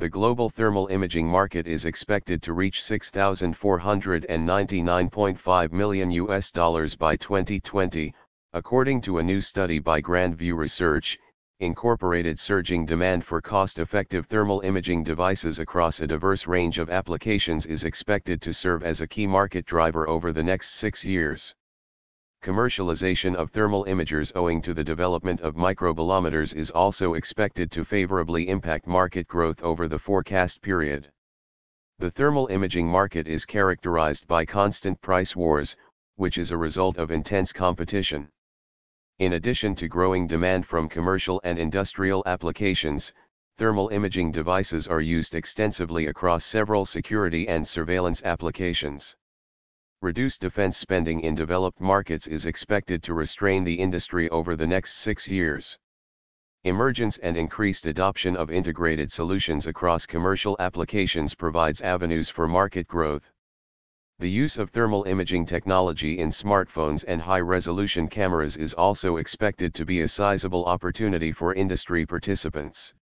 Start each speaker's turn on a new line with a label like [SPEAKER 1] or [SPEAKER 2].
[SPEAKER 1] The global thermal imaging market is expected to reach 6,499.5 million US dollars by 2020, according to a new study by Grand View Research, incorporated surging demand for cost-effective thermal imaging devices across a diverse range of applications is expected to serve as a key market driver over the next six years. Commercialization of thermal imagers owing to the development of microbolometers is also expected to favorably impact market growth over the forecast period. The thermal imaging market is characterized by constant price wars, which is a result of intense competition. In addition to growing demand from commercial and industrial applications, thermal imaging devices are used extensively across several security and surveillance applications. Reduced defense spending in developed markets is expected to restrain the industry over the next six years. Emergence and increased adoption of integrated solutions across commercial applications provides avenues for market growth. The use of thermal imaging technology in smartphones and high-resolution cameras is also expected to be a sizable opportunity for industry participants.